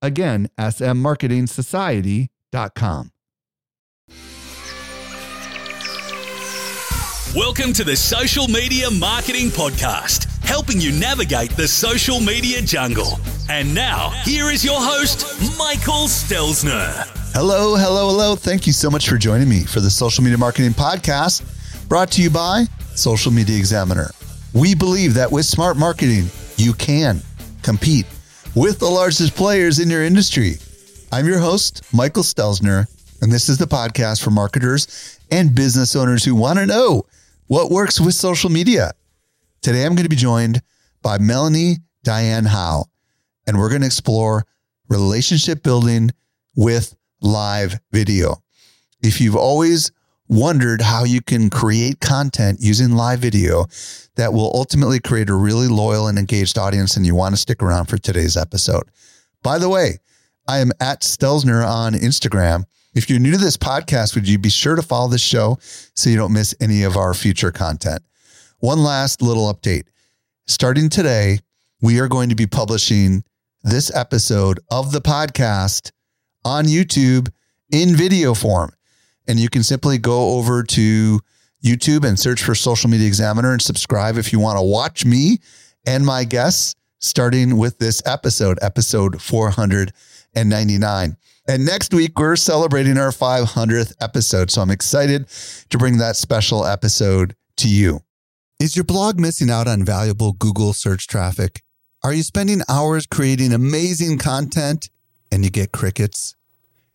Again, smmarketingsociety.com. Welcome to the Social Media Marketing Podcast, helping you navigate the social media jungle. And now, here is your host, Michael Stelzner. Hello, hello, hello. Thank you so much for joining me for the Social Media Marketing Podcast, brought to you by Social Media Examiner. We believe that with smart marketing, you can compete with the largest players in your industry. I'm your host, Michael Stelzner, and this is the podcast for marketers and business owners who want to know what works with social media. Today, I'm going to be joined by Melanie Dyann Howe, and we're going to explore relationship building with live video. If you've always wondered how you can create content using live video that will ultimately create a really loyal and engaged audience, and you want to stick around for today's episode. By the way, I am at Stelzner on Instagram. If you're new to this podcast, would you be sure to follow this show so you don't miss any of our future content? One last little update. Starting today, we are going to be publishing this episode of the podcast on YouTube in video form. And you can simply go over to YouTube and search for Social Media Examiner and subscribe if you want to watch me and my guests, starting with this episode, episode 499. And next week, we're celebrating our 500th episode. So I'm excited to bring that special episode to you. Is your blog missing out on valuable Google search traffic? Are you spending hours creating amazing content and you get crickets?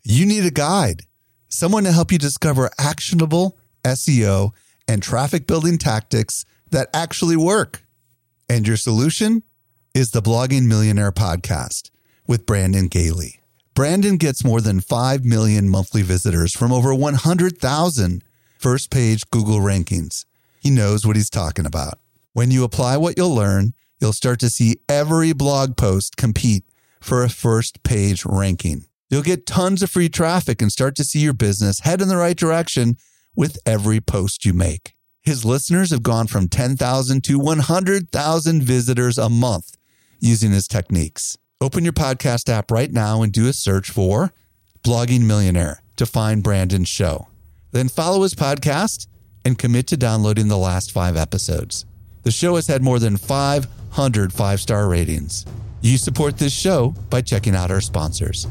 You need a guide someone to help you discover actionable SEO and traffic building tactics that actually work. And your solution is the Blogging Millionaire podcast with Brandon Gaille. Brandon gets more than 5 million monthly visitors from over 100,000 first page Google rankings. He knows what he's talking about. When you apply what you'll learn, you'll start to see every blog post compete for a first page ranking. You'll get tons of free traffic and start to see your business head in the right direction with every post you make. His listeners have gone from 10,000 to 100,000 visitors a month using his techniques. Open your podcast app right now and do a search for Blogging Millionaire to find Brandon's show. Then follow his podcast and commit to downloading the last five episodes. The show has had more than 500 five star ratings. You support this show by checking out our sponsors.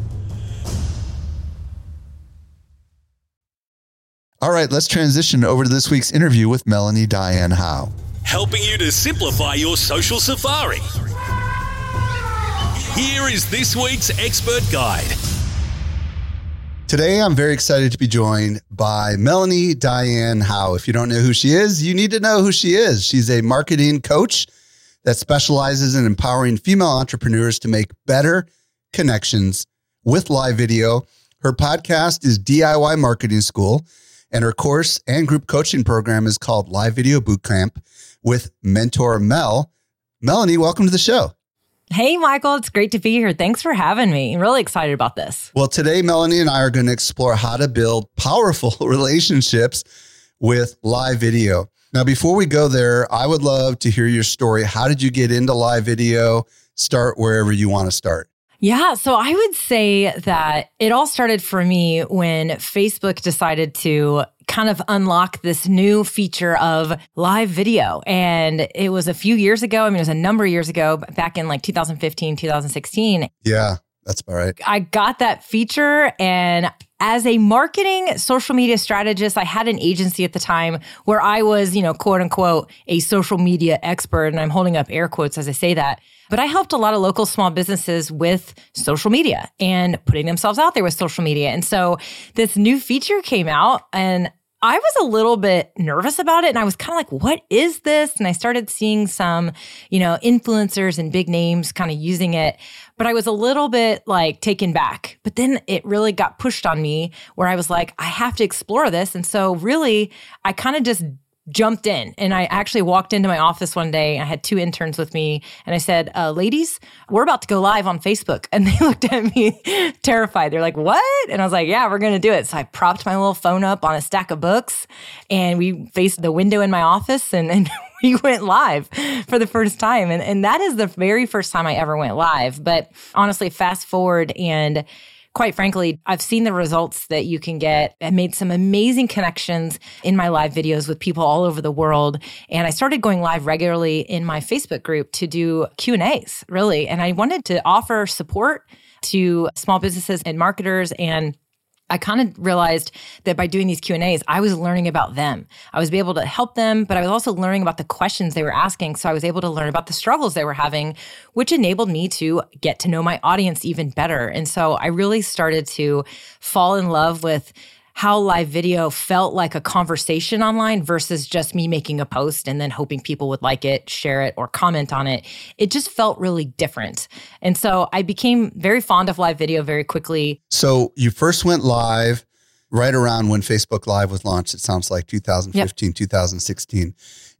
All right, let's transition over to this week's interview with Melanie Dyann Howe. Helping you to simplify your social safari. Here is this week's expert guide. Today, I'm very excited to be joined by Melanie Dyann Howe. If you don't know who she is, you need to know who she is. She's a marketing coach that specializes in empowering female entrepreneurs to make better connections with live video. Her podcast is DIY Marketing School and her course and group coaching program is called Live Video Bootcamp with mentor Mel. Melanie, welcome to the show. Hey, Michael, it's great to be here. Thanks for having me. I'm really excited about this. Well, today, Melanie and I are going to explore how to build powerful relationships with live video. Now, before we go there, I would love to hear your story. How did you get into live video? Start wherever you want to start. Yeah. So I would say that it all started for me when Facebook decided to kind of unlock this new feature of live video. And it was a few years ago. I mean, it was a number of years ago, back in like 2015, 2016. Yeah, that's about right. I got that feature and as a marketing social media strategist, I had an agency at the time where I was, you know, quote unquote, a social media expert. And I'm holding up air quotes as I say that. But I helped a lot of local small businesses with social media and putting themselves out there with social media. And so this new feature came out and I was a little bit nervous about it and I was kind of like, what is this? And I started seeing some, you know, influencers and big names kind of using it, but I was a little bit like taken back. But then it really got pushed on me where I was like, I have to explore this. And so really, I kind of just jumped in and I actually walked into my office one day. I had two interns with me and I said, uh, ladies, we're about to go live on Facebook. And they looked at me terrified. They're like, what? And I was like, yeah, we're to do it. So I propped my little phone up on a stack of books and we faced the window in my office and, and we went live for the first time. And, and that is the very first time I ever went live. But honestly, fast forward and quite frankly, I've seen the results that you can get. I made some amazing connections in my live videos with people all over the world. And I started going live regularly in my Facebook group to do Q&As, really. And I wanted to offer support to small businesses and marketers and I kind of realized that by doing these Q&As, I was learning about them. I was able to help them, but I was also learning about the questions they were asking. So I was able to learn about the struggles they were having, which enabled me to get to know my audience even better. And so I really started to fall in love with how live video felt like a conversation online versus just me making a post and then hoping people would like it, share it, or comment on it. It just felt really different. And so I became very fond of live video very quickly. So you first went live right around when Facebook Live was launched. It sounds like 2015, yep. 2016.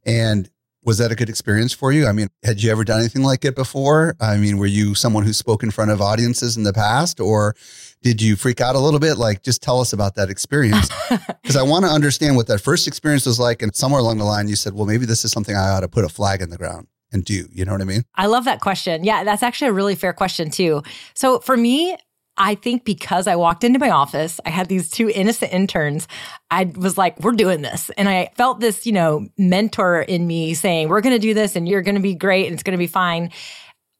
And was that a good experience for you? I mean, had you ever done anything like it before? I mean, were you someone who spoke in front of audiences in the past or did you freak out a little bit? Like, just tell us about that experience. Because I want to understand what that first experience was like. And somewhere along the line, you said, well, maybe this is something I ought to put a flag in the ground and do. You know what I mean? I love that question. Yeah, that's actually a really fair question, too. So for me, I think because I walked into my office, I had these two innocent interns. I was like, we're doing this. And I felt this, you know, mentor in me saying, we're going to do this and you're going to be great and it's going to be fine.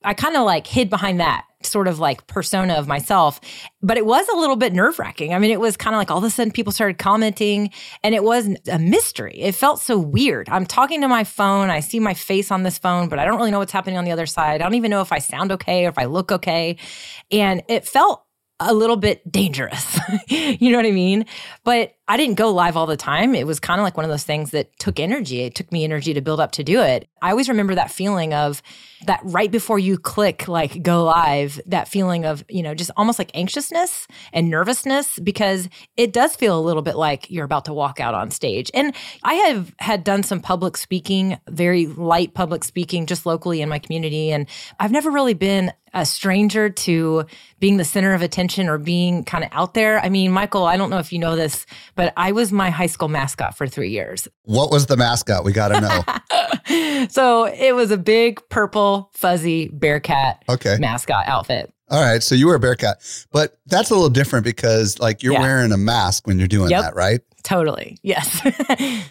I kind of like hid behind that sort of like persona of myself, but it was a little bit nerve wracking. I mean, it was kind of like all of a sudden people started commenting and it was a mystery. It felt so weird. I'm talking to my phone. I see my face on this phone, but I don't really know what's happening on the other side. I don't even know if I sound okay or if I look okay. And it felt a little bit dangerous. you know what I mean? But I didn't go live all the time. It was kind of like one of those things that took energy. It took me energy to build up to do it. I always remember that feeling of that right before you click like go live, that feeling of, you know, just almost like anxiousness and nervousness because it does feel a little bit like you're about to walk out on stage. And I have had done some public speaking, very light public speaking just locally in my community and I've never really been a stranger to being the center of attention or being kind of out there. I mean, Michael, I don't know if you know this, but I was my high school mascot for three years. What was the mascot? We got to know. so it was a big purple, fuzzy Bearcat okay. mascot outfit. All right. So you were a Bearcat, but that's a little different because like you're yeah. wearing a mask when you're doing yep. that, right? Totally. Yes.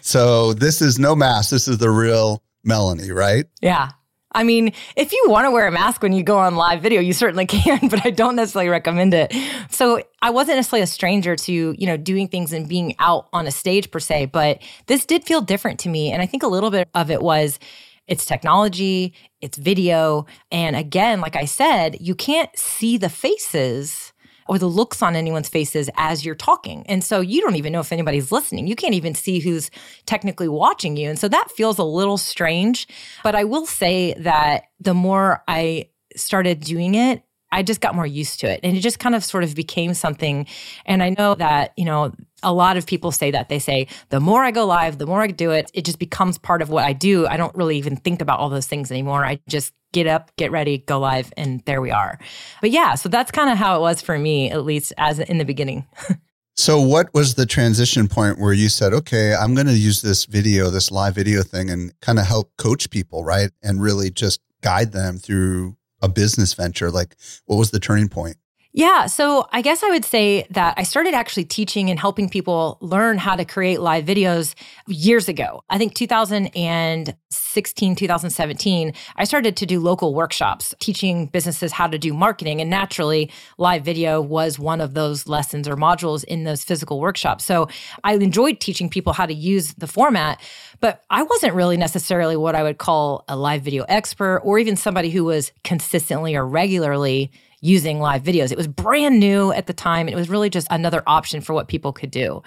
so this is no mask. This is the real Melanie, right? Yeah. I mean, if you want to wear a mask when you go on live video, you certainly can, but I don't necessarily recommend it. So I wasn't necessarily a stranger to, you know, doing things and being out on a stage per se, but this did feel different to me. And I think a little bit of it was it's technology, it's video. And again, like I said, you can't see the faces or the looks on anyone's faces as you're talking. And so you don't even know if anybody's listening. You can't even see who's technically watching you. And so that feels a little strange. But I will say that the more I started doing it, I just got more used to it. And it just kind of sort of became something. And I know that, you know, a lot of people say that. They say, the more I go live, the more I do it, it just becomes part of what I do. I don't really even think about all those things anymore. I just get up, get ready, go live, and there we are. But yeah, so that's kind of how it was for me, at least as in the beginning. so, what was the transition point where you said, okay, I'm going to use this video, this live video thing, and kind of help coach people, right? And really just guide them through a business venture? Like, what was the turning point? Yeah. So I guess I would say that I started actually teaching and helping people learn how to create live videos years ago. I think 2016, 2017, I started to do local workshops teaching businesses how to do marketing. And naturally, live video was one of those lessons or modules in those physical workshops. So I enjoyed teaching people how to use the format. But I wasn't really necessarily what I would call a live video expert or even somebody who was consistently or regularly using live videos. It was brand new at the time. It was really just another option for what people could do.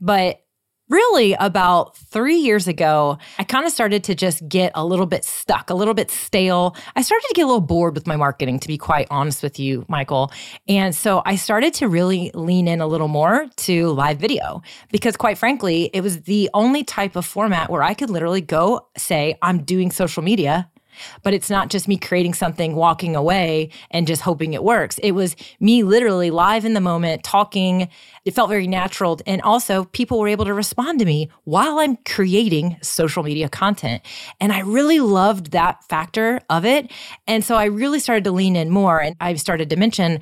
But really about three years ago, I kind of started to just get a little bit stuck, a little bit stale. I started to get a little bored with my marketing, to be quite honest with you, Michael. And so I started to really lean in a little more to live video because, quite frankly, it was the only type of format where I could literally go say, I'm doing social media but it's not just me creating something, walking away, and just hoping it works. It was me literally live in the moment, talking. It felt very natural. And also, people were able to respond to me while I'm creating social media content. And I really loved that factor of it. And so I really started to lean in more. And I started to mention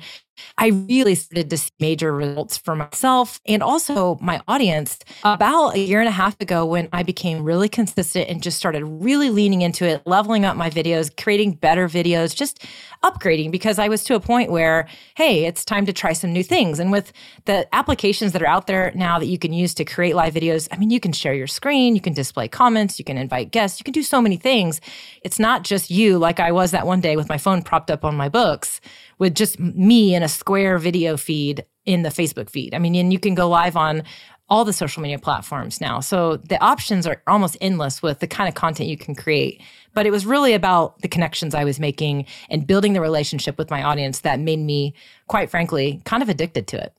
I really started to see major results for myself and also my audience about a year and a half ago when I became really consistent and just started really leaning into it, leveling up my videos, creating better videos, just upgrading because I was to a point where, hey, it's time to try some new things. And with the applications that are out there now that you can use to create live videos, I mean, you can share your screen, you can display comments, you can invite guests, you can do so many things. It's not just you, like I was that one day with my phone propped up on my books with just me in a square video feed in the Facebook feed. I mean, and you can go live on all the social media platforms now. So the options are almost endless with the kind of content you can create. But it was really about the connections I was making and building the relationship with my audience that made me, quite frankly, kind of addicted to it.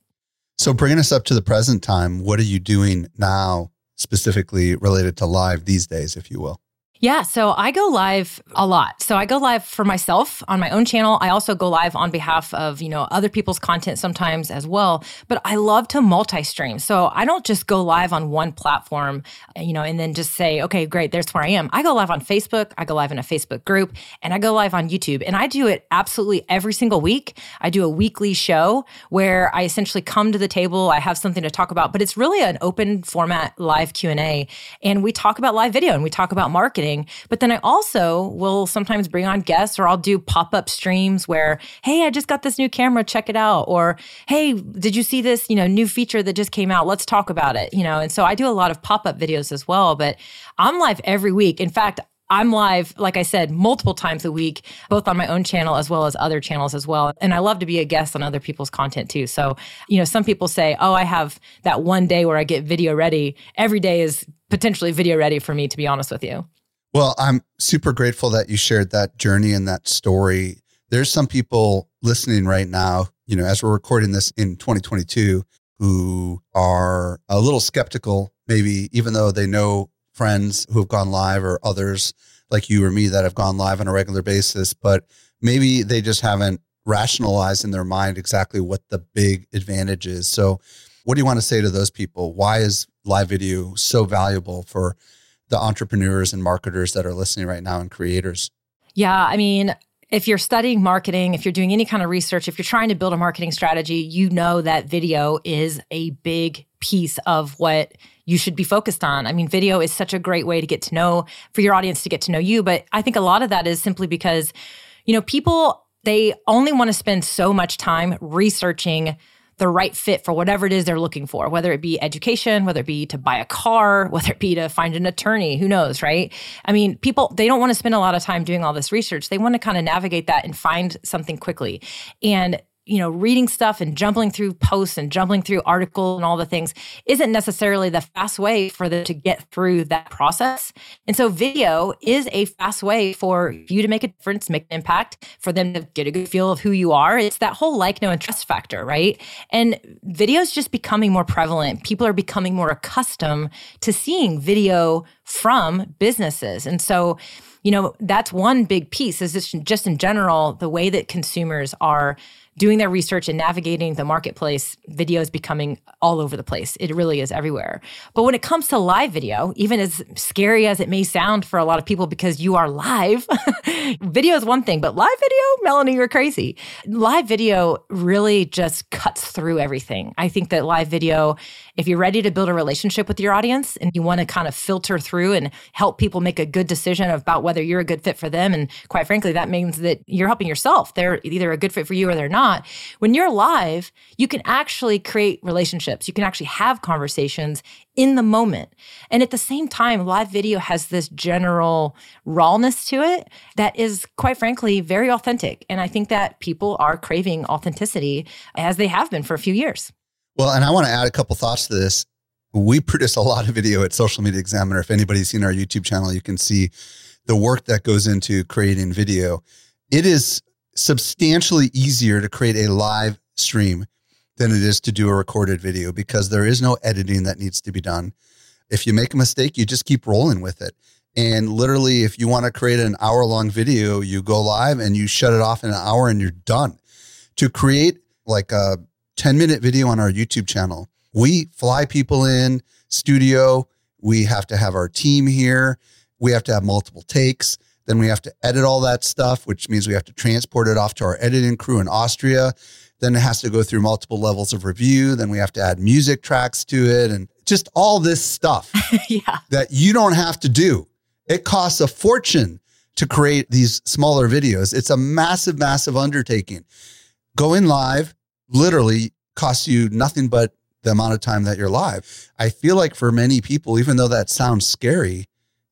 So, bringing us up to the present time, what are you doing now specifically related to live these days, if you will? Yeah, so I go live a lot. So I go live for myself on my own channel. I also go live on behalf of, you know, other people's content sometimes as well, but I love to multi-stream. So I don't just go live on one platform, you know, and then just say, "Okay, great, there's where I am." I go live on Facebook, I go live in a Facebook group, and I go live on YouTube. And I do it absolutely every single week. I do a weekly show where I essentially come to the table, I have something to talk about, but it's really an open format live Q&A, and we talk about live video and we talk about marketing but then I also will sometimes bring on guests or I'll do pop up streams where, hey, I just got this new camera, check it out. Or, hey, did you see this, you know, new feature that just came out? Let's talk about it, you know. And so I do a lot of pop up videos as well, but I'm live every week. In fact, I'm live, like I said, multiple times a week, both on my own channel as well as other channels as well. And I love to be a guest on other people's content too. So, you know, some people say, oh, I have that one day where I get video ready. Every day is potentially video ready for me, to be honest with you. Well, I'm super grateful that you shared that journey and that story. There's some people listening right now, you know, as we're recording this in 2022, who are a little skeptical, maybe even though they know friends who have gone live or others like you or me that have gone live on a regular basis, but maybe they just haven't rationalized in their mind exactly what the big advantage is. So, what do you want to say to those people? Why is live video so valuable for the entrepreneurs and marketers that are listening right now and creators? Yeah, I mean, if you're studying marketing, if you're doing any kind of research, if you're trying to build a marketing strategy, you know that video is a big piece of what you should be focused on. I mean, video is such a great way to get to know for your audience to get to know you, but I think a lot of that is simply because you know, people they only want to spend so much time researching the right fit for whatever it is they're looking for, whether it be education, whether it be to buy a car, whether it be to find an attorney, who knows, right? I mean, people, they don't want to spend a lot of time doing all this research. They want to kind of navigate that and find something quickly. And you know, reading stuff and jumbling through posts and jumbling through articles and all the things isn't necessarily the fast way for them to get through that process. And so video is a fast way for you to make a difference, make an impact, for them to get a good feel of who you are. It's that whole like, know, and trust factor, right? And video is just becoming more prevalent. People are becoming more accustomed to seeing video from businesses. And so, you know, that's one big piece is just, just in general, the way that consumers are doing their research and navigating the marketplace, video is becoming all over the place. It really is everywhere. But when it comes to live video, even as scary as it may sound for a lot of people because you are live, video is one thing, but live video, Melanie, you're crazy. Live video really just cuts through everything. I think that live video, if you're ready to build a relationship with your audience and you want to kind of filter through and help people make a good decision about whether you're a good fit for them, and quite frankly, that means that you're helping yourself. They're either a good fit for you or they're not. When you're live, you can actually create relationships. You can actually have conversations in the moment. And at the same time, live video has this general rawness to it that is, quite frankly, very authentic. And I think that people are craving authenticity as they have been for a few years. Well, and I want to add a couple thoughts to this. we produce a lot of video at Social Media Examiner. If anybody's seen our YouTube channel, you can see the work that goes into creating video. It is substantially easier to create a live stream than it is to do a recorded video because there is no editing that needs to be done. If you make a mistake, you just keep rolling with it. And literally, if you want to create an hour long video, you go live and you shut it off in an hour and you're done. To create like a 10 minute video on our YouTube channel, we fly people in studio. We have to have our team here. We have to have multiple takes. Then we have to edit all that stuff, which means we have to transport it off to our editing crew in Austria. Then it has to go through multiple levels of review. Then we have to add music tracks to it and just all this stuff yeah. that you don't have to do. It costs a fortune to create these smaller videos. It's a massive, massive undertaking. Going live literally costs you nothing but the amount of time that you're live. I feel like for many people, even though that sounds scary,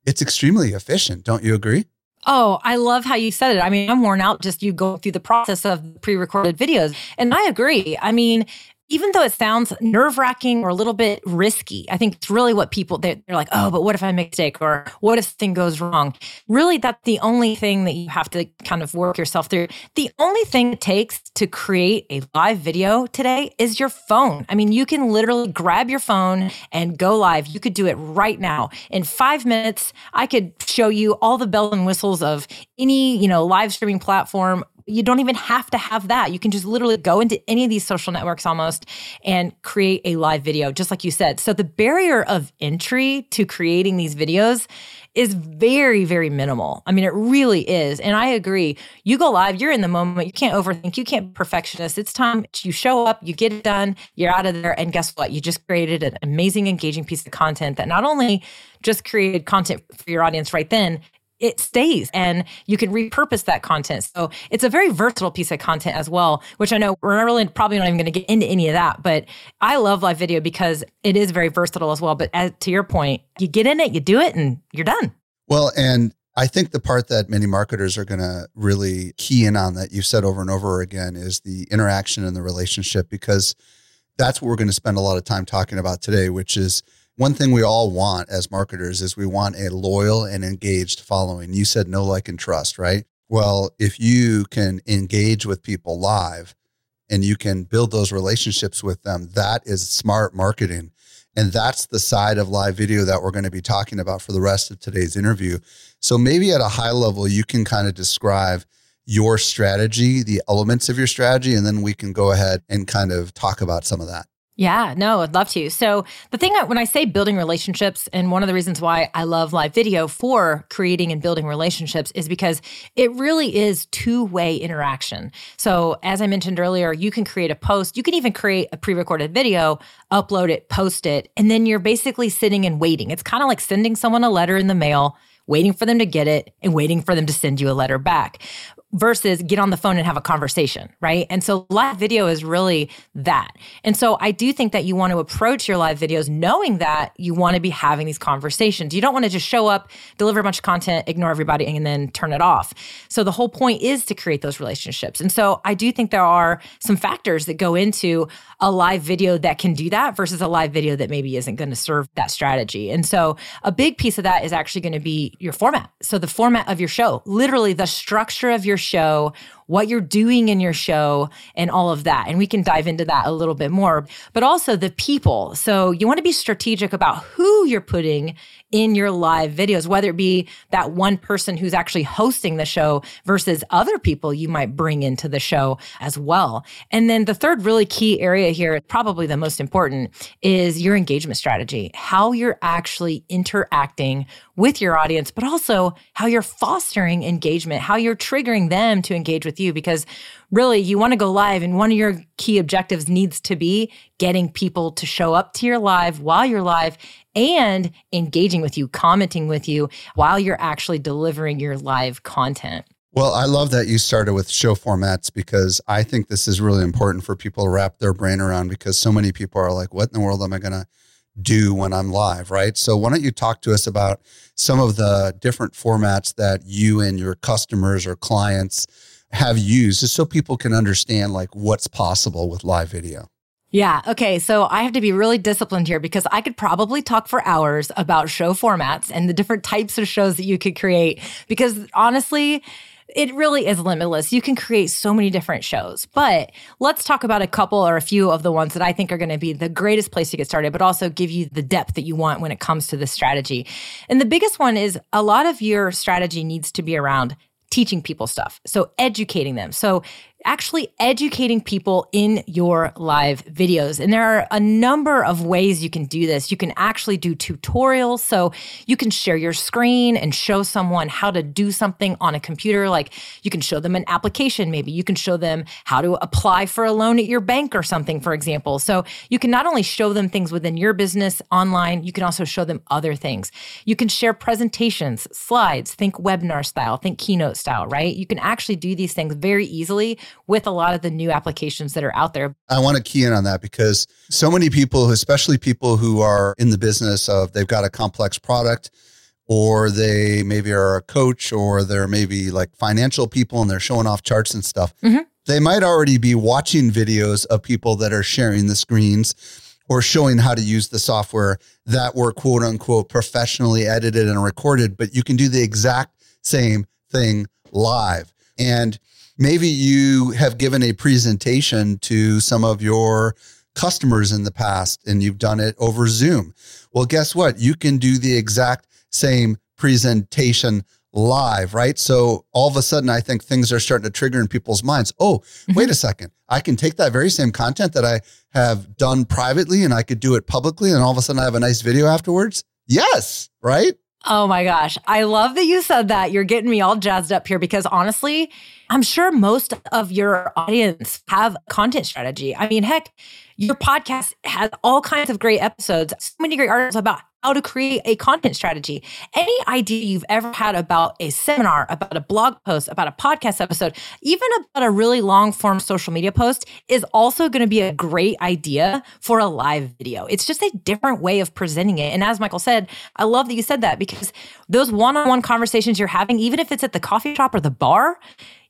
it's extremely efficient. Don't you agree? Oh, I love how you said it. I mean, I'm worn out just you going through the process of pre recorded videos. And I agree. I mean, even though it sounds nerve wracking or a little bit risky, I think it's really what people, they're, they're, like, oh, but what if I make a mistake or what if thing goes wrong? Really, that's the only thing that you have to kind of work yourself through. The only thing it takes to create a live video today is your phone. I mean, you can literally grab your phone and go live. You could do it right now. In five minutes, I could show you all the bells and whistles of any, you know, live streaming platform you don't even have to have that. You can just literally go into any of these social networks almost and create a live video, just like you said. So the barrier of entry to creating these videos is very, very minimal. I mean, it really is. And I agree. You go live, you're in the moment. You can't overthink. You can't perfectionist. It's time you show up, you get it done, you're out of there. And guess what? You just created an amazing, engaging piece of content that not only just created content for your audience right then, it stays and you can repurpose that content. So it's a very versatile piece of content as well, which I know we're really probably not even going to get into any of that. But I love live video because it is very versatile as well. But as, to your point, you get in it, you do it, and you're done. Well, and I think the part that many marketers are going to really key in on that you've said over and over again is the interaction and the relationship because that's what we're going to spend a lot of time talking about today, which is one thing we all want as marketers is we want a loyal and engaged following. You said know like and trust, right? Well, if you can engage with people live and you can build those relationships with them, that is smart marketing. And that's the side of live video that we're going to be talking about for the rest of today's interview. So maybe at a high level, you can kind of describe your strategy, the elements of your strategy, and then we can go ahead and kind of talk about some of that. Yeah, no, I'd love to. So, the thing when I say building relationships, and one of the reasons why I love live video for creating and building relationships is because it really is two way interaction. So, as I mentioned earlier, you can create a post, you can even create a pre recorded video, upload it, post it, and then you're basically sitting and waiting. It's kind of like sending someone a letter in the mail waiting for them to get it and waiting for them to send you a letter back versus get on the phone and have a conversation, right? And so live video is really that. And so I do think that you want to approach your live videos knowing that you want to be having these conversations. You don't want to just show up, deliver a bunch of content, ignore everybody, and then turn it off. So the whole point is to create those relationships. And so I do think there are some factors that go into a live video that can do that versus a live video that maybe isn't going to serve that strategy. And so a big piece of that is actually going to be your format. So the format of your show, literally the structure of your show, what you're doing in your show, and all of that. And we can dive into that a little bit more, but also the people. So you want to be strategic about who you're putting in your live videos, whether it be that one person who's actually hosting the show versus other people you might bring into the show as well. And then the third really key area here, probably the most important, is your engagement strategy, how you're actually interacting with your audience, but also how you're fostering engagement, how you're triggering them to engage with you. Because really, you want to go live, and one of your key objectives needs to be getting people to show up to your live while you're live and engaging with you, commenting with you while you're actually delivering your live content. Well, I love that you started with show formats because I think this is really important for people to wrap their brain around because so many people are like, what in the world am I going to do when I'm live, right? So, why don't you talk to us about some of the different formats that you and your customers or clients have used just so people can understand like what's possible with live video? Yeah. Okay. So I have to be really disciplined here because I could probably talk for hours about show formats and the different types of shows that you could create. Because honestly, it really is limitless. You can create so many different shows. But let's talk about a couple or a few of the ones that I think are going to be the greatest place to get started, but also give you the depth that you want when it comes to the strategy. And the biggest one is a lot of your strategy needs to be around teaching people stuff. So educating them. So actually educating people in your live videos. And there are a number of ways you can do this. You can actually do tutorials. So you can share your screen and show someone how to do something on a computer. Like you can show them an application, maybe you can show them how to apply for a loan at your bank or something, for example. So you can not only show them things within your business online, you can also show them other things. You can share presentations, slides, think webinar style, think keynote style, right? You can actually do these things very easily with a lot of the new applications that are out there. I want to key in on that because so many people, especially people who are in the business of they've got a complex product or they maybe are a coach or they're maybe like financial people and they're showing off charts and stuff. Mm-hmm. They might already be watching videos of people that are sharing the screens or showing how to use the software that were quote unquote professionally edited and recorded, but you can do the exact same thing live. And maybe you have given a presentation to some of your customers in the past and you've done it over Zoom. Well, guess what? You can do the exact same presentation live, right? So all of a sudden, I think things are starting to trigger in people's minds. Oh, mm-hmm. wait a second. I can take that very same content that I have done privately and I could do it publicly. And all of a sudden, I have a nice video afterwards. Yes, right? Oh my gosh. I love that you said that. You're getting me all jazzed up here because honestly, I'm sure most of your audience have content strategy. I mean, heck, your podcast has all kinds of great episodes, so many great articles about how to create a content strategy. Any idea you've ever had about a seminar, about a blog post, about a podcast episode, even about a really long form social media post is also going to be a great idea for a live video. It's just a different way of presenting it. And as Michael said, I love that you said that because those one on one conversations you're having, even if it's at the coffee shop or the bar,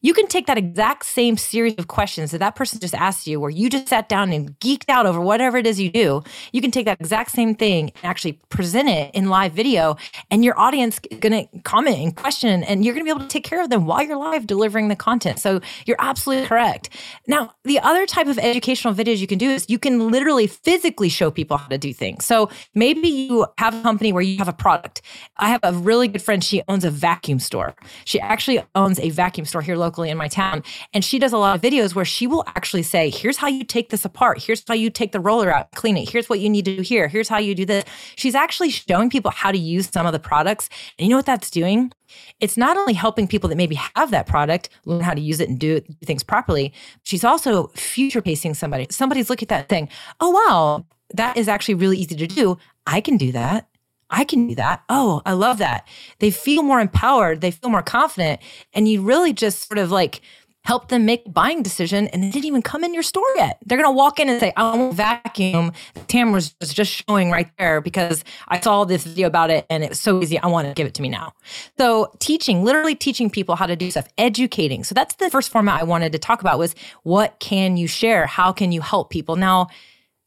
you can take that exact same series of questions that that person just asked you, where you just sat down and geeked out over whatever it is you do. You can take that exact same thing and actually present it in live video, and your audience is going to comment and question, and you're going to be able to take care of them while you're live delivering the content. So you're absolutely correct. Now, the other type of educational videos you can do is you can literally physically show people how to do things. So maybe you have a company where you have a product. I have a really good friend. She owns a vacuum store. She actually owns a vacuum store here locally locally in my town. And she does a lot of videos where she will actually say, here's how you take this apart. Here's how you take the roller out, clean it. Here's what you need to do here. Here's how you do this. She's actually showing people how to use some of the products. And you know what that's doing? It's not only helping people that maybe have that product learn how to use it and do things properly, she's also future pacing somebody. Somebody's looking at that thing, oh, wow, that is actually really easy to do. I can do that. I can do that. Oh, I love that. They feel more empowered, they feel more confident, and you really just sort of like help them make a buying decision and they didn't even come in your store yet. They're to walk in and say, I want vacuum. Tam was just showing right there because I saw this video about it and it was so easy. I want to give it to me now. So teaching, literally teaching people how to do stuff, educating. So that's the first format I wanted to talk about was what can you share? How can you help people? Now,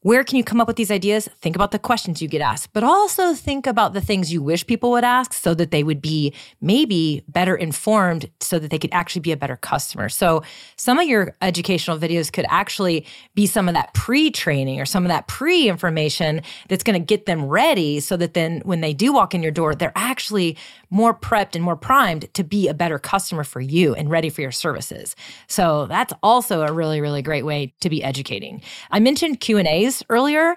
where can you come up with these ideas? Think about the questions you get asked, but also think about the things you wish people would ask so that they would be maybe better informed so that they could actually be a better customer. So, some of your educational videos could actually be some of that pre training or some of that pre information that's going to get them ready so that then when they do walk in your door, they're actually more prepped and more primed to be a better customer for you and ready for your services. So, that's also a really, really great way to be educating. I mentioned Q&As earlier,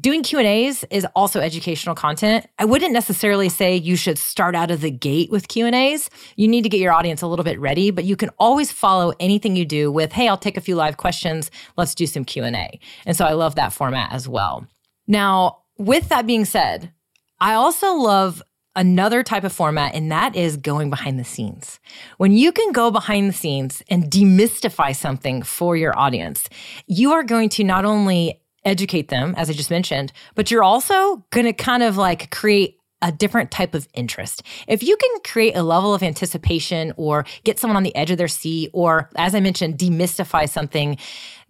doing q&a's is also educational content. I wouldn't necessarily say you should start out of the gate with q&a's you need to get your audience a little bit ready but you can always follow anything you do with hey i'll take a few live questions. Let's do some q&a and so i love that format as well. Now with that being said i also love another type of format, and that is going behind the scenes. When you can go behind the scenes and demystify something for your audience, you are going to not only educate them, as I just mentioned, but you're also going to kind of like create a different type of interest. If you can create a level of anticipation or get someone on the edge of their seat, or as I mentioned, demystify something,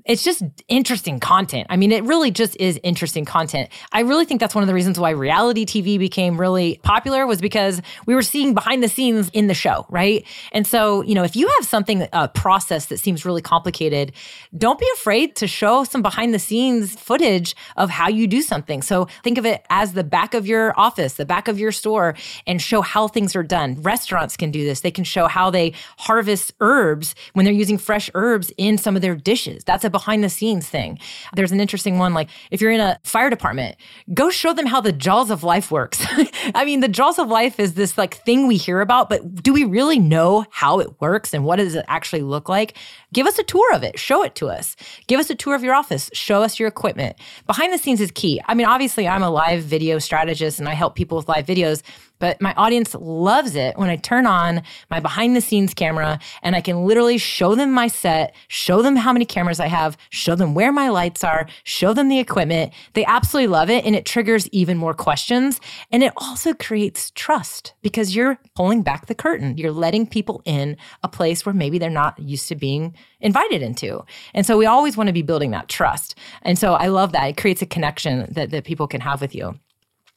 it's just interesting content. I mean, it really just is interesting content. I really think that's one of the reasons why reality TV became really popular was because we were seeing behind the scenes in the show, right? And so, you know, if you have something, a process that seems really complicated, don't be afraid to show some behind the scenes footage of how you do something. So think of it as the back of your office, the back of your store, and show how things are done. Restaurants can do this. They can show how they harvest herbs when they're using fresh herbs in some of their dishes. That's a behind the scenes thing. There's an interesting one like if you're in a fire department, go show them how the jaws of life works. I mean, the jaws of life is this like thing we hear about, but do we really know how it works and what does it actually look like? Give us a tour of it. Show it to us. Give us a tour of your office. Show us your equipment. Behind the scenes is key. I mean, obviously, I'm a live video strategist and I help people with live videos, but my audience loves it when I turn on my behind the scenes camera and I can literally show them my set, show them how many cameras I have, show them where my lights are, show them the equipment. They absolutely love it and it triggers even more questions. And it also creates trust because you're pulling back the curtain. You're letting people in a place where maybe they're not used to being invited into. And so we always want to be building that trust. And so I love that. It creates a connection that, that people can have with you.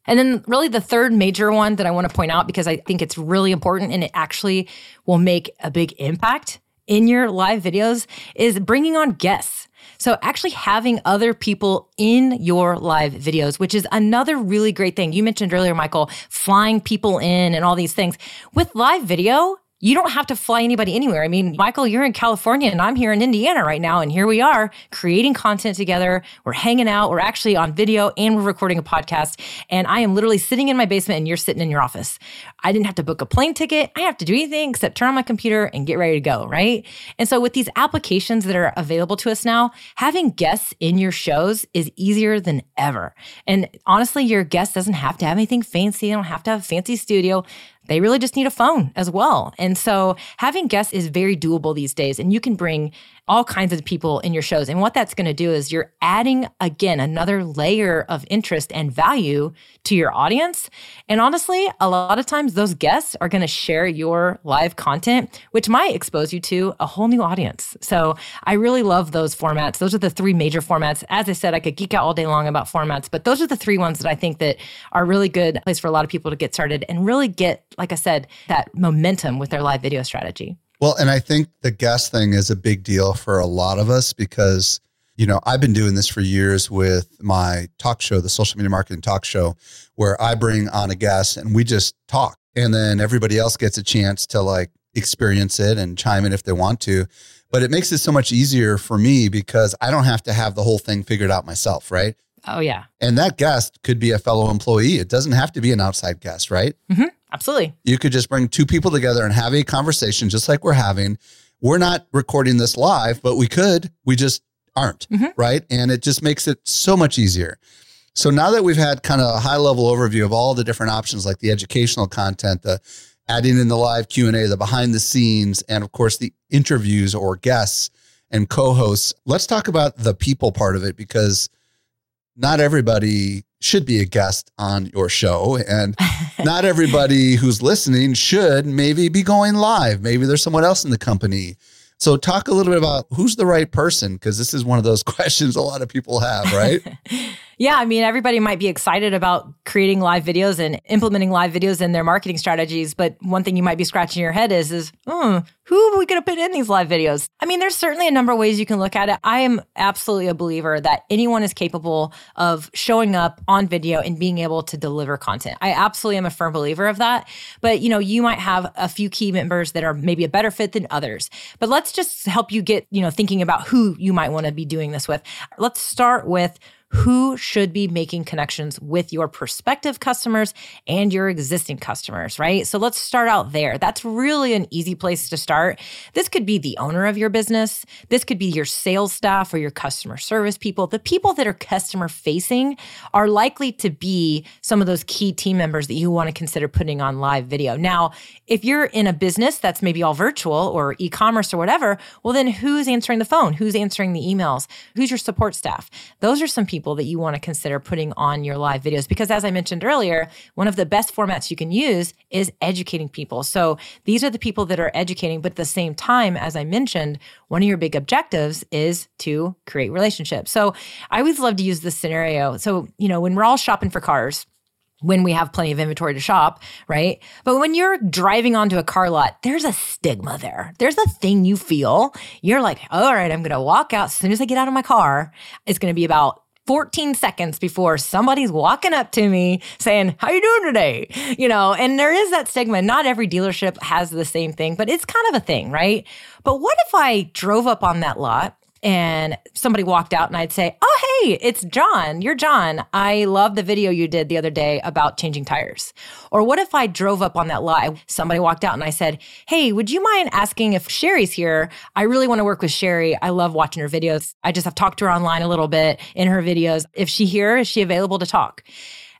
And then, really, the third major one that I want to point out because I think it's really important and it actually will make a big impact in your live videos is bringing on guests. So, actually having other people in your live videos, which is another really great thing. You mentioned earlier, Michael, flying people in and all these things. With live video, you don't have to fly anybody anywhere. I mean, Michael, you're in California and I'm here in Indiana right now. And here we are creating content together. We're hanging out. We're actually on video and we're recording a podcast. And I am literally sitting in my basement and you're sitting in your office. I didn't have to book a plane ticket. I have to do anything except turn on my computer and get ready to go. Right. And so with these applications that are available to us now, having guests in your shows is easier than ever. And honestly, your guest doesn't have to have anything fancy. They don't have to have a fancy studio they really just need a phone as well. And so having guests is very doable these days. And you can bring all kinds of people in your shows. And what that's going to do is you're adding, again, another layer of interest and value to your audience. And honestly, a lot of times those guests are going to share your live content, which might expose you to a whole new audience. So I really love those formats. Those are the three major formats. As I said, I could geek out all day long about formats, but those are the three ones that I think that are really good place for a lot of people to get started and really get, like I said, that momentum with their live video strategy. Well, and I think the guest thing is a big deal for a lot of us because, you know, I've been doing this for years with my talk show, the social media marketing talk show, where I bring on a guest and we just talk. And then everybody else gets a chance to like experience it and chime in if they want to. But it makes it so much easier for me because I don't have to have the whole thing figured out myself, right? Oh, yeah. And that guest could be a fellow employee. It doesn't have to be an outside guest, right? Mm-hmm. Absolutely. You could just bring two people together and have a conversation just like we're having. We're not recording this live, but we could. We just aren't, mm-hmm. right? And it just makes it so much easier. So now that we've had kind of a high level overview of all the different options like the educational content, the adding in the live Q&A, the behind the scenes, and of course the interviews or guests and co-hosts, let's talk about the people part of it because not everybody should be a guest on your show and not everybody who's listening should maybe be going live. Maybe there's someone else in the company. So talk a little bit about who's the right person because this is one of those questions a lot of people have right Yeah, I mean, everybody might be excited about creating live videos and implementing live videos in their marketing strategies, but one thing you might be scratching your head is, is hmm, who are we going to put in these live videos? I mean, there's certainly a number of ways you can look at it. I am absolutely a believer that anyone is capable of showing up on video and being able to deliver content. I absolutely am a firm believer of that. But, you know, you might have a few key members that are maybe a better fit than others. But let's just help you get, you know, thinking about who you might want to be doing this with. Let's start with who should be making connections with your prospective customers and your existing customers, right? So let's start out there. That's really an easy place to start. This could be the owner of your business. This could be your sales staff or your customer service people. The people that are customer facing are likely to be some of those key team members that you want to consider putting on live video. Now, if you're in a business that's maybe all virtual or e commerce or whatever, well, then who's answering the phone? Who's answering the emails? Who's your support staff? Those are some people people that you want to consider putting on your live videos. Because as I mentioned earlier, one of the best formats you can use is educating people. So these are the people that are educating, but at the same time, as I mentioned, one of your big objectives is to create relationships. So I always love to use this scenario. So, you know, when we're all shopping for cars, when we have plenty of inventory to shop, right? But when you're driving onto a car lot, there's a stigma there. There's a thing you feel. You're like, all right, I'm going to walk out as soon as I get out of my car. It's going to be about 14 seconds before somebody's walking up to me saying, How you doing today? You know, and there is that stigma. Not every dealership has the same thing, but it's kind of a thing, right? But what if I drove up on that lot and somebody walked out and I'd say, Oh, hey, it's John. You're John. I love the video you did the other day about changing tires. Or what if I drove up on that lot? Somebody walked out and I said, Hey, would you mind asking if Sherry's here? I really want to work with Sherry. I love watching her videos. I just have talked to her online a little bit in her videos. If she here, is she available to talk?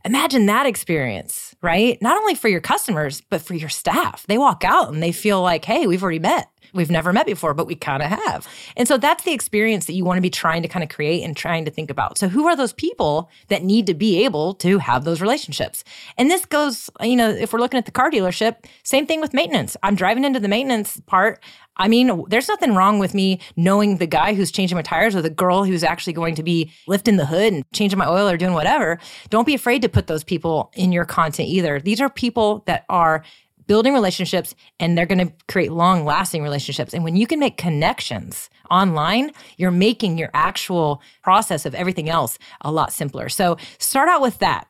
Imagine that experience, right? Not only for your customers, but for your staff. They walk out and they feel like, hey, we've already met we've never met before, but we kind of have. And so that's the experience that you want to be trying to kind of create and trying to think about. So who are those people that need to be able to have those relationships? And this goes, you know, if we're looking at the car dealership, same thing with maintenance. I'm driving into the maintenance part. I mean, there's nothing wrong with me knowing the guy who's changing my tires or the girl who's actually going to be lifting the hood and changing my oil or doing whatever. Don't be afraid to put those people in your content either. These are people that are building relationships and they're going to create long lasting relationships. And when you can make connections online, you're making your actual process of everything else a lot simpler. So start out with that.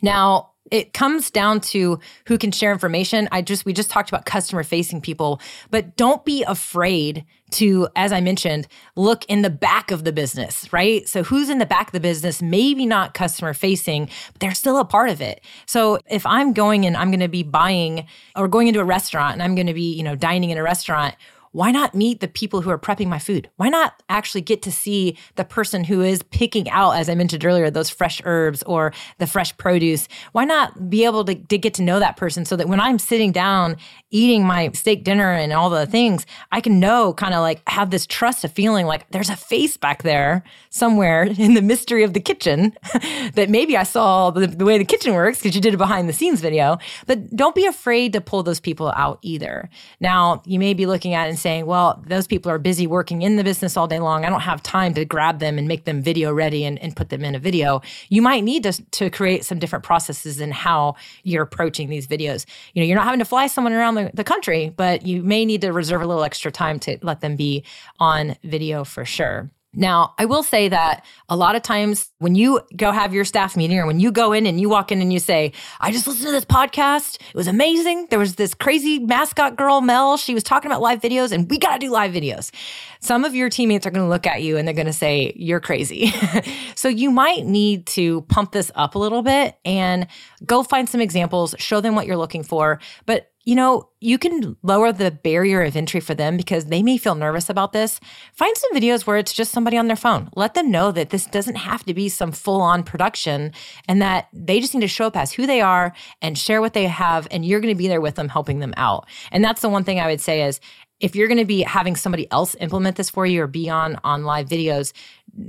Now, it comes down to who can share information. I just we just talked about customer facing people, but don't be afraid to as I mentioned, look in the back of the business, right? So who's in the back of the business, maybe not customer facing, but they're still a part of it. So if I'm going and I'm going to be buying or going into a restaurant and I'm going to be, you know, dining in a restaurant, why not meet the people who are prepping my food? Why not actually get to see the person who is picking out, as I mentioned earlier, those fresh herbs or the fresh produce? Why not be able to, to get to know that person so that when I'm sitting down eating my steak dinner and all the things, I can know kind of like have this trust of feeling like there's a face back there somewhere in the mystery of the kitchen that maybe I saw the, the way the kitchen works because you did a behind the scenes video. But don't be afraid to pull those people out either. Now, you may be looking at and saying, well, those people are busy working in the business all day long. I don't have time to grab them and make them video ready and, and put them in a video. You might need to, to create some different processes in how you're approaching these videos. You know, you're not having to fly someone around the, the country, but you may need to reserve a little extra time to let them be on video for sure. Now, I will say that a lot of times when you go have your staff meeting or when you go in and you walk in and you say, I just listened to this podcast. It was amazing. There was this crazy mascot girl, Mel. She was talking about live videos and we got to do live videos. Some of your teammates are going to look at you and they're going to say, You're crazy. so you might need to pump this up a little bit and go find some examples, show them what you're looking for. But you know, you can lower the barrier of entry for them because they may feel nervous about this. Find some videos where it's just somebody on their phone. Let them know that this doesn't have to be some full on production and that they just need to show up as who they are and share what they have. And you're going to be there with them, helping them out. And that's the one thing I would say is if you're going to be having somebody else implement this for you or be on on live videos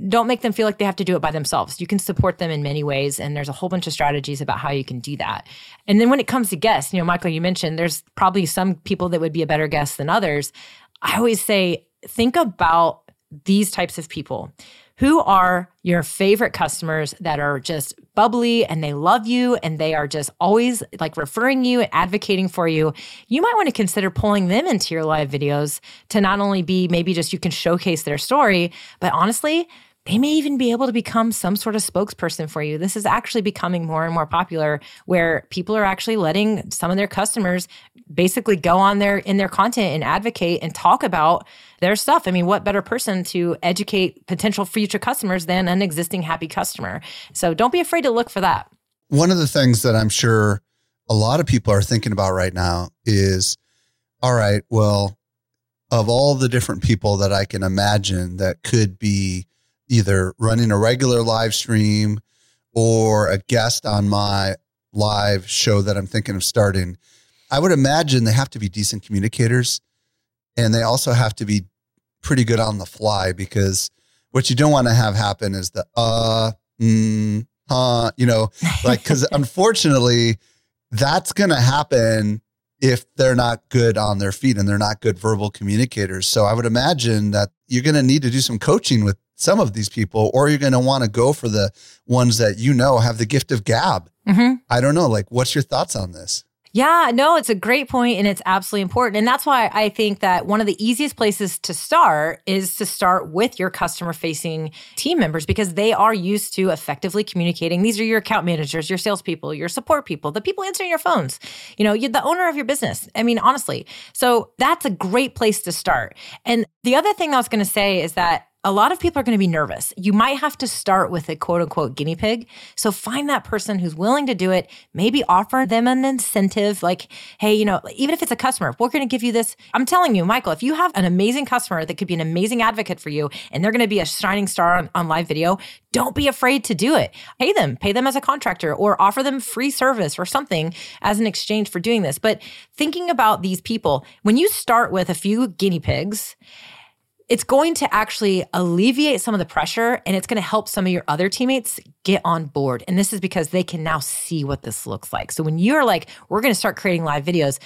don't make them feel like they have to do it by themselves. You can support them in many ways and there's a whole bunch of strategies about how you can do that. And then when it comes to guests you know michael you mentioned there's probably some people that would be a better guest than others. I always say think about these types of people who are your favorite customers that are just bubbly and they love you and they are just always like referring you and advocating for you? You might want to consider pulling them into your live videos to not only be maybe just you can showcase their story, but honestly, they may even be able to become some sort of spokesperson for you. This is actually becoming more and more popular where people are actually letting some of their customers basically go on their in their content and advocate and talk about their stuff. I mean, what better person to educate potential future customers than an existing happy customer? So don't be afraid to look for that. One of the things that I'm sure a lot of people are thinking about right now is all right, well, of all the different people that I can imagine that could be either running a regular live stream or a guest on my live show that I'm thinking of starting, I would imagine they have to be decent communicators and they also have to be pretty good on the fly because what you don't want to have happen is the uh mm, uh, you know, like, because unfortunately, that's going to happen if they're not good on their feet and they're not good verbal communicators. So I would imagine that you're going to need to do some coaching with some of these people, or you're going to want to go for the ones that you know have the gift of gab. Mm-hmm. I don't know. Like, what's your thoughts on this? Yeah, no, it's a great point and it's absolutely important. And that's why I think that one of the easiest places to start is to start with your customer facing team members because they are used to effectively communicating. These are your account managers, your salespeople, your support people, the people answering your phones, you know, you're the owner of your business. I mean, honestly. So that's a great place to start. And the other thing I was going to say is that a lot of people are going to be nervous. You might have to start with a quote unquote guinea pig. So find that person who's willing to do it. Maybe offer them an incentive like, hey, you know, even if it's a customer, we're going to give you this. I'm telling you, Michael, if you have an amazing customer that could be an amazing advocate for you and they're going to be a shining star on, on live video, don't be afraid to do it. Pay them, pay them as a contractor or offer them free service or something as an exchange for doing this. But thinking about these people, when you start with a few guinea pigs, it's going to actually alleviate some of the pressure and it's going to help some of your other teammates get on board. And this is because they can now see what this looks like. So when you're like, we're going to start creating live videos,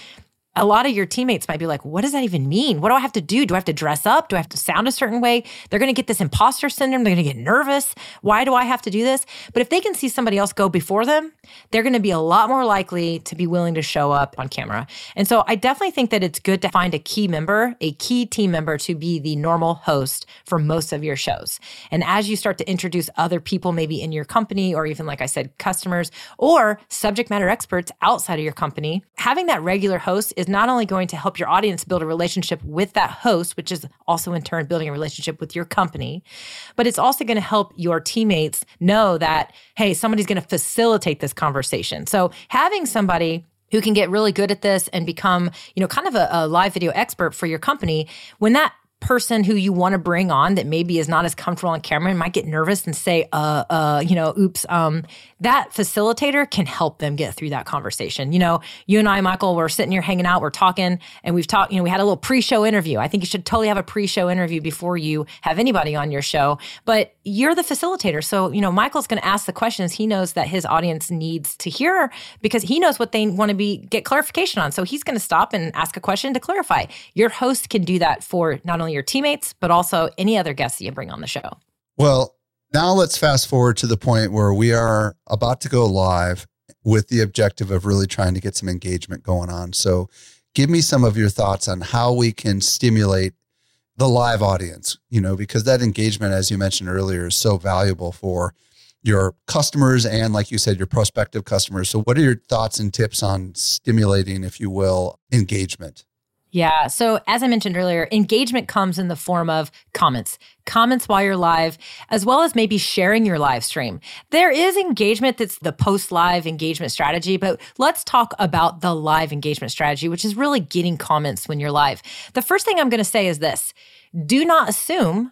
a lot of your teammates might be like, what does that even mean? What do I have to do? Do I have to dress up? Do I have to sound a certain way? They're going to get this imposter syndrome. They're going to get nervous. Why do I have to do this? But if they can see somebody else go before them, they're going to be a lot more likely to be willing to show up on camera. And so I definitely think that it's good to find a key member, a key team member to be the normal host for most of your shows. And as you start to introduce other people, maybe in your company, or even like I said, customers or subject matter experts outside of your company, having that regular host not only going to help your audience build a relationship with that host, which is also in turn building a relationship with your company, but it's also going to help your teammates know that, hey, somebody's going to facilitate this conversation. So having somebody who can get really good at this and become, you know, kind of a, a live video expert for your company, when that person who you want to bring on that maybe is not as comfortable on camera and might get nervous and say, uh, uh, you know, oops, um, that facilitator can help them get through that conversation. You know, you and I, Michael, we're sitting here hanging out, we're talking, and we've talked, you know, we had a little pre show interview. I think you should totally have a pre show interview before you have anybody on your show, but you're the facilitator. So, you know, Michael's going to ask the questions he knows that his audience needs to hear because he knows what they want to be, get clarification on. So he's going to stop and ask a question to clarify. Your host can do that for not only your teammates, but also any other guests that you bring on the show. Well, now let's fast forward to the point where we are about to go live with the objective of really trying to get some engagement going on. So, give me some of your thoughts on how we can stimulate the live audience, you know, because that engagement, as you mentioned earlier, is so valuable for your customers and, like you said, your prospective customers. So, what are your thoughts and tips on stimulating, if you will, engagement? Yeah. So, as I mentioned earlier, engagement comes in the form of comments, comments while you're live, as well as maybe sharing your live stream. There is engagement that's the post live engagement strategy, but let's talk about the live engagement strategy, which is really getting comments when you're live. The first thing I'm going to say is this do not assume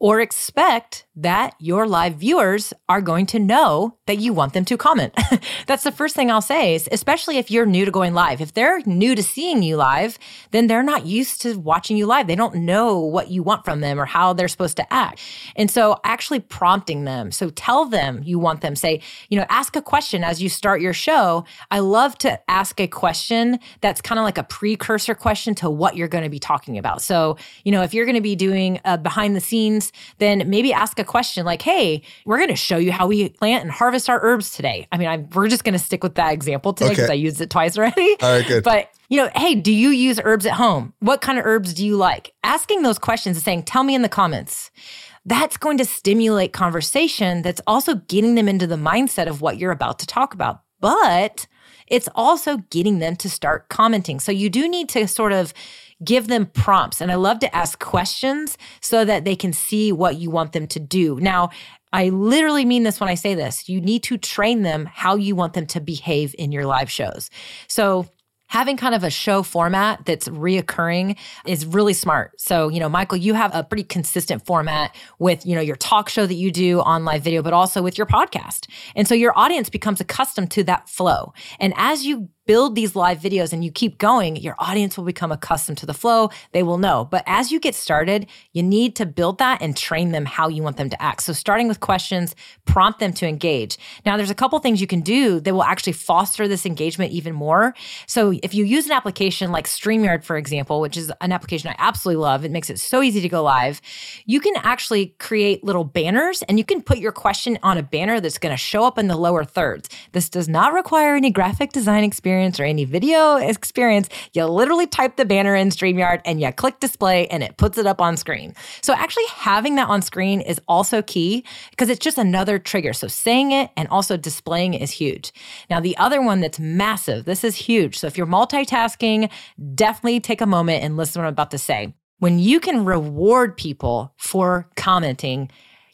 or expect that your live viewers are going to know that you want them to comment. That's the first thing I'll say, is especially if you're new to going live. If they're new to seeing you live, then they're not used to watching you live. They don't know what you want from them or how they're supposed to act. And so actually prompting them. So tell them you want them, say, you know, ask a question as you start your show. I love to ask a question that's kind of like a precursor question to what you're going to be talking about. So, you know, if you're going to be doing a behind the scenes then maybe ask a question like, hey, we're going to show you how we plant and harvest our herbs today. I mean, I'm, we're just going to stick with that example today because okay. I used it twice already. All right, good. But you know, hey, do you use herbs at home? What kind of herbs do you like? Asking those questions and saying, tell me in the comments. That's going to stimulate conversation that's also getting them into the mindset of what you're about to talk about. But it's also getting them to start commenting. So you do need to sort of give them prompts. And I love to ask questions so that they can see what you want them to do. Now, I literally mean this when I say this. You need to train them how you want them to behave in your live shows. So having kind of a show format that's reoccurring is really smart. So, you know, Michael, you have a pretty consistent format with, you know, your talk show that you do on live video, but also with your podcast. And so your audience becomes accustomed to that flow. And as you build these live videos and you keep going, your audience will become accustomed to the flow. They will know. But as you get started, you need to build that and train them how you want them to act. So starting with questions, prompt them to engage. Now, there's a couple things you can do that will actually foster this engagement even more. So if you use an application like StreamYard, for example, which is an application I absolutely love, it makes it so easy to go live. You can actually create little banners and you can put your question on a banner that's going to show up in the lower thirds. This does not require any graphic design experience or any video experience. You literally type the banner in StreamYard and you click display and it puts it up on screen. So actually having that on screen is also key because it's just another trigger. So saying it and also displaying it is huge. Now, the other one that's massive, this is huge. So if you're multitasking, definitely take a moment and listen to what I'm about to say. When you can reward people for commenting,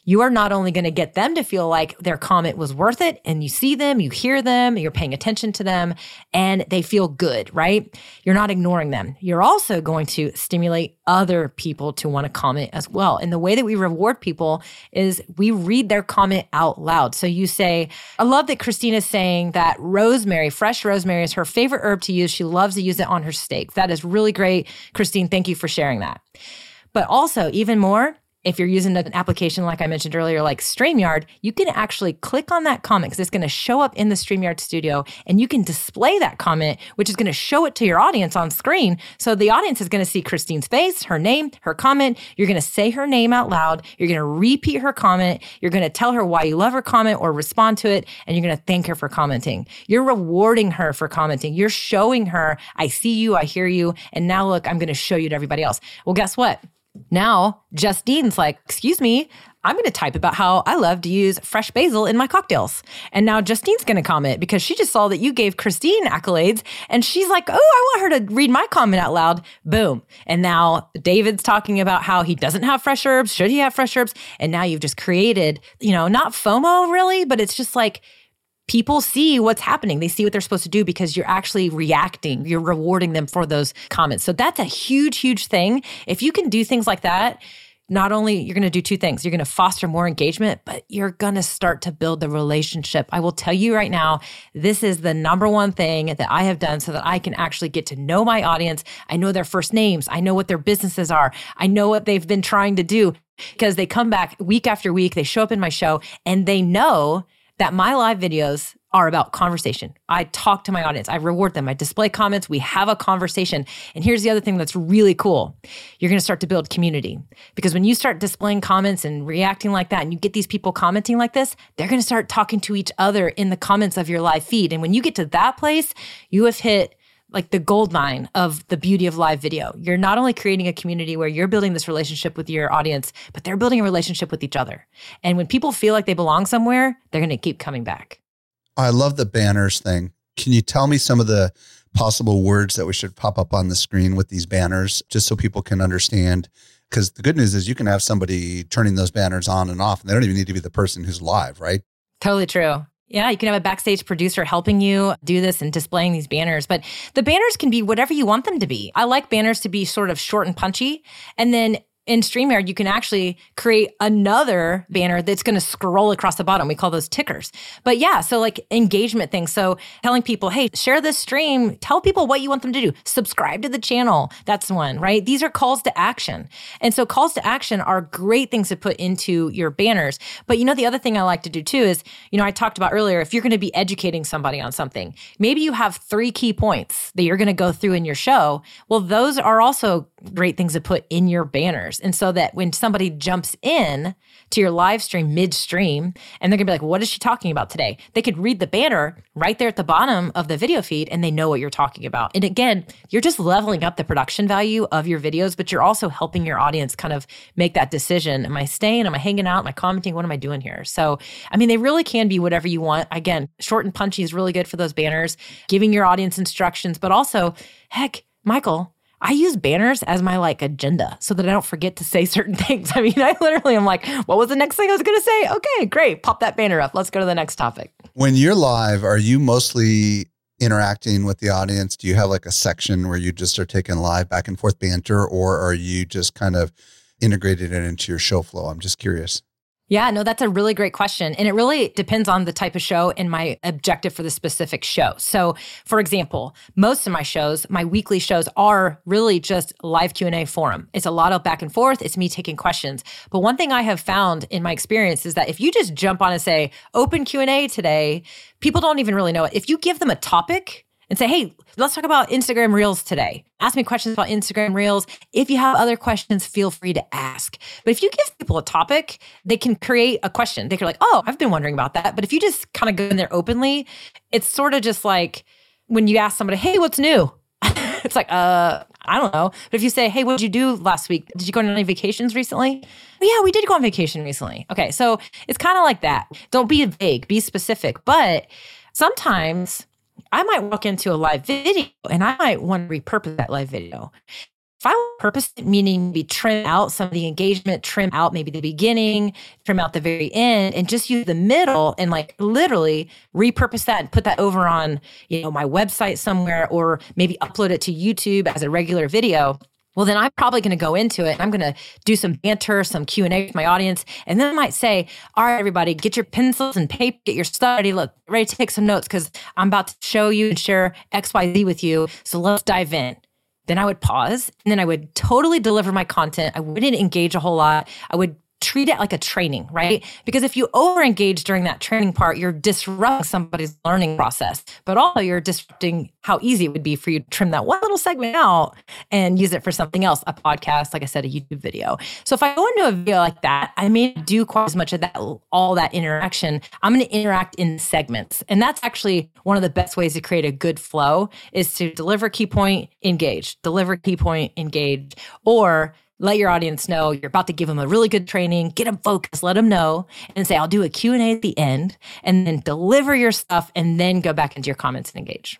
you are not only going to get them to feel like their comment was worth it and you see them, you hear them, you're paying attention to them, and they feel good, right? You're not ignoring them. You're also going to stimulate other people to want to comment as well. And the way that we reward people is we read their comment out loud. So you say, I love that Christina's saying that rosemary, fresh rosemary, is her favorite herb to use. She loves to use it on her steak. That is really great. Christine, thank you for sharing that. But also, even more, if you're using an application like I mentioned earlier, like StreamYard, you can actually click on that comment because it's going to show up in the StreamYard studio and you can display that comment, which is going to show it to your audience on screen. So the audience is going to see Christine's face, her name, her comment. You're going to say her name out loud. You're going to repeat her comment. You're going to tell her why you love her comment or respond to it. And you're going to thank her for commenting. You're rewarding her for commenting. You're showing her, I see you, I hear you. And now look, I'm going to show you to everybody else. Well, guess what? Now, Justine's like, excuse me, I'm going to type about how I love to use fresh basil in my cocktails. And now Justine's going to comment because she just saw that you gave Christine accolades and she's like, oh, I want her to read my comment out loud. Boom. And now David's talking about how he doesn't have fresh herbs. Should he have fresh herbs? And now you've just created, you know, not FOMO really, but it's just like, people see what's happening. They see what they're supposed to do because you're actually reacting. You're rewarding them for those comments. So that's a huge, huge thing. If you can do things like that, not only you're going to do two things you're going to foster more engagement but you're going to start to build the relationship i will tell you right now this is the number one thing that i have done so that i can actually get to know my audience i know their first names i know what their businesses are i know what they've been trying to do because they come back week after week they show up in my show and they know that my live videos are about conversation. I talk to my audience, I reward them, I display comments, we have a conversation. And here's the other thing that's really cool you're to start to build community because when you start displaying comments and reacting like that, and you get these people commenting like this, they're to start talking to each other in the comments of your live feed. And when you get to that place, you have hit like the gold mine of the beauty of live video. You're not only creating a community where you're building this relationship with your audience, but they're building a relationship with each other. And when people feel like they belong somewhere, they're going to keep coming back. I love the banners thing. Can you tell me some of the possible words that we should pop up on the screen with these banners just so people can understand? Because the good news is you can have somebody turning those banners on and off, and they don't even need to be the person who's live, right? Totally true. Yeah, you can have a backstage producer helping you do this and displaying these banners, but the banners can be whatever you want them to be. I like banners to be sort of short and punchy. And then in StreamYard, you can actually create another banner that's going to scroll across the bottom. We call those tickers. But yeah, so like engagement things. So telling people, hey, share this stream, tell people what you want them to do, subscribe to the channel. That's one, right? These are calls to action. And so calls to action are great things to put into your banners. But you know, the other thing I like to do too is, you know, I talked about earlier, if you're going to be educating somebody on something, maybe you have three key points that you're going to go through in your show. Well, those are also great things to put in your banners. And so that when somebody jumps in to your live stream midstream and they're gonna be like, what is she talking about today? They could read the banner right there at the bottom of the video feed and they know what you're talking about. And again, you're just leveling up the production value of your videos, but you're also helping your audience kind of make that decision. Am I staying? Am I hanging out? Am I commenting? What am I doing here? So, I mean, they really can be whatever you want. Again, short and punchy is really good for those banners, giving your audience instructions, but also, heck, Michael, I use banners as my like agenda so that I don't forget to say certain things. I mean, I literally am like, what was the next thing I was going to say? Okay, great. Pop that banner up. Let's go to the next topic. When you're live, are you mostly interacting with the audience? Do you have like a section where you just are taking live back and forth banter or are you just kind of integrated it into your show flow? I'm just curious. Yeah, no, that's a really great question. And it really depends on the type of show and my objective for the specific show. So, for example, most of my shows, my weekly shows are really just live Q&A forum. It's a lot of back and forth, it's me taking questions. But one thing I have found in my experience is that if you just jump on and say open Q&A today, people don't even really know it. If you give them a topic, and say, hey, let's talk about Instagram Reels today. Ask me questions about Instagram Reels. If you have other questions, feel free to ask. But if you give people a topic, they can create a question. They can like, oh, I've been wondering about that. But if you just kind of go in there openly, it's sort of just like when you ask somebody, hey, what's new? it's like, uh, I don't know. But if you say, hey, what did you do last week? Did you go on any vacations recently? Well, yeah, we did go on vacation recently. Okay. So it's kind of like that. Don't be vague, be specific. But sometimes I might walk into a live video and I might want to repurpose that live video. If I purpose it, meaning be trim out some of the engagement, trim out maybe the beginning, trim out the very end, and just use the middle and like literally repurpose that and put that over on, you know, my website somewhere or maybe upload it to YouTube as a regular video well then i'm probably going to go into it and i'm going to do some banter some q&a with my audience. And then i might say all right everybody get your pencils and paper get your study look ready to take some notes because i'm about to show you and share xyz with you. So let's dive in. Then i would pause and then i would totally deliver my content. I wouldn't engage a whole lot. I would treat it like a training, right? Because if you over engage during that training part, you're disrupting somebody's learning process, but also you're disrupting how easy it would be for you to trim that one little segment out and use it for something else, a podcast, like I said, a YouTube video. So if I go into a video like that, I may do quite as much of that, all that interaction. I'm going to interact in segments. And that's actually one of the best ways to create a good flow is to deliver key point, engage, deliver key point, engage, or let your audience know you're about to give them a really good training get them focused let them know and say i'll do a q&a at the end and then deliver your stuff and then go back into your comments and engage.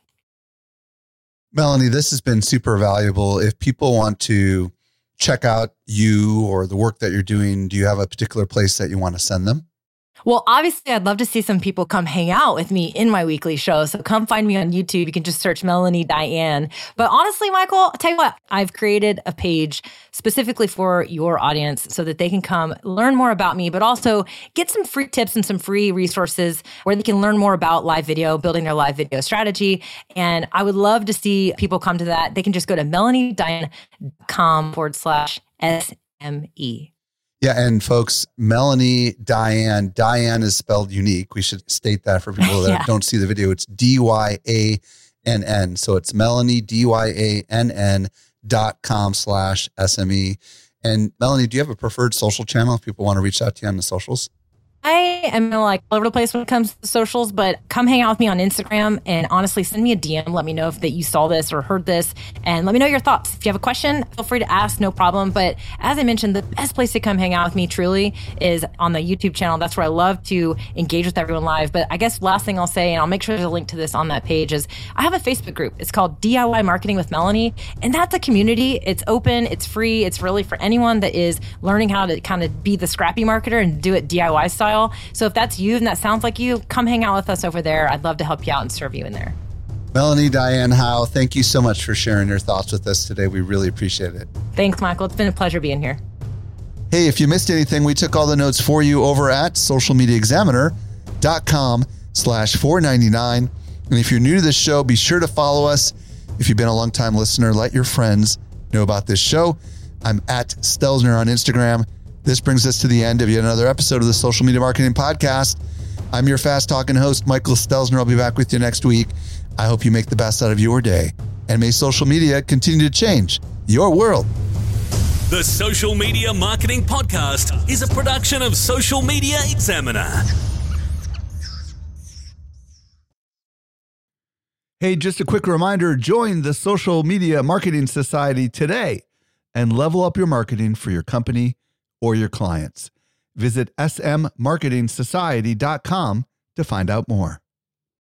Melanie this has been super valuable. If people want to check out you or the work that you're doing do you have a particular place that you want to send them well, obviously, I'd love to see some people come hang out with me in my weekly show. So come find me on YouTube. You can just search Melanie Dyann. But honestly, Michael, I'll tell you what, I've created a page specifically for your audience so that they can come learn more about me, but also get some free tips and some free resources where they can learn more about live video, building their live video strategy. And I would love to see people come to that. They can just go to melaniedyann.com forward slash SME. Yeah, and folks, Melanie Dyann, Dyann is spelled unique. We should state that for people that yeah. don't see the video. It's D Y A N N. So it's Melanie D Y A N N dot com slash SME. And Melanie, do you have a preferred social channel if people want to reach out to you on the socials? I am like all over the place when it comes to socials, but come hang out with me on Instagram and honestly send me a DM. Let me know if that you saw this or heard this and let me know your thoughts. If you have a question, feel free to ask, no problem. But as I mentioned, the best place to come hang out with me truly is on the YouTube channel. That's where I love to engage with everyone live. But I guess last thing I'll say, and I'll make sure there's a link to this on that page, is I have a Facebook group. It's called DIY Marketing with Melanie. And that's a community. It's open, it's free, it's really for anyone that is learning how to kind of be the scrappy marketer and do it DIY style So if that's you and that sounds like you, come hang out with us over there. I'd love to help you out and serve you in there. Melanie Dyann Howe, thank you so much for sharing your thoughts with us today. We really appreciate it. Thanks, Michael. It's been a pleasure being here. Hey, if you missed anything, we took all the notes for you over at socialmediaexaminer.com slash 499. And if you're new to this show, be sure to follow us. If you've been a long time listener, let your friends know about this show. I'm at Stelzner on Instagram. This brings us to the end of yet another episode of the Social Media Marketing Podcast. I'm your fast talking host, Michael Stelzner. I'll be back with you next week. I hope you make the best out of your day. And may social media continue to change your world. The Social Media Marketing Podcast is a production of Social Media Examiner. Hey, just a quick reminder join the Social Media Marketing Society today and level up your marketing for your company or your clients. Visit smmarketingsociety.com to find out more.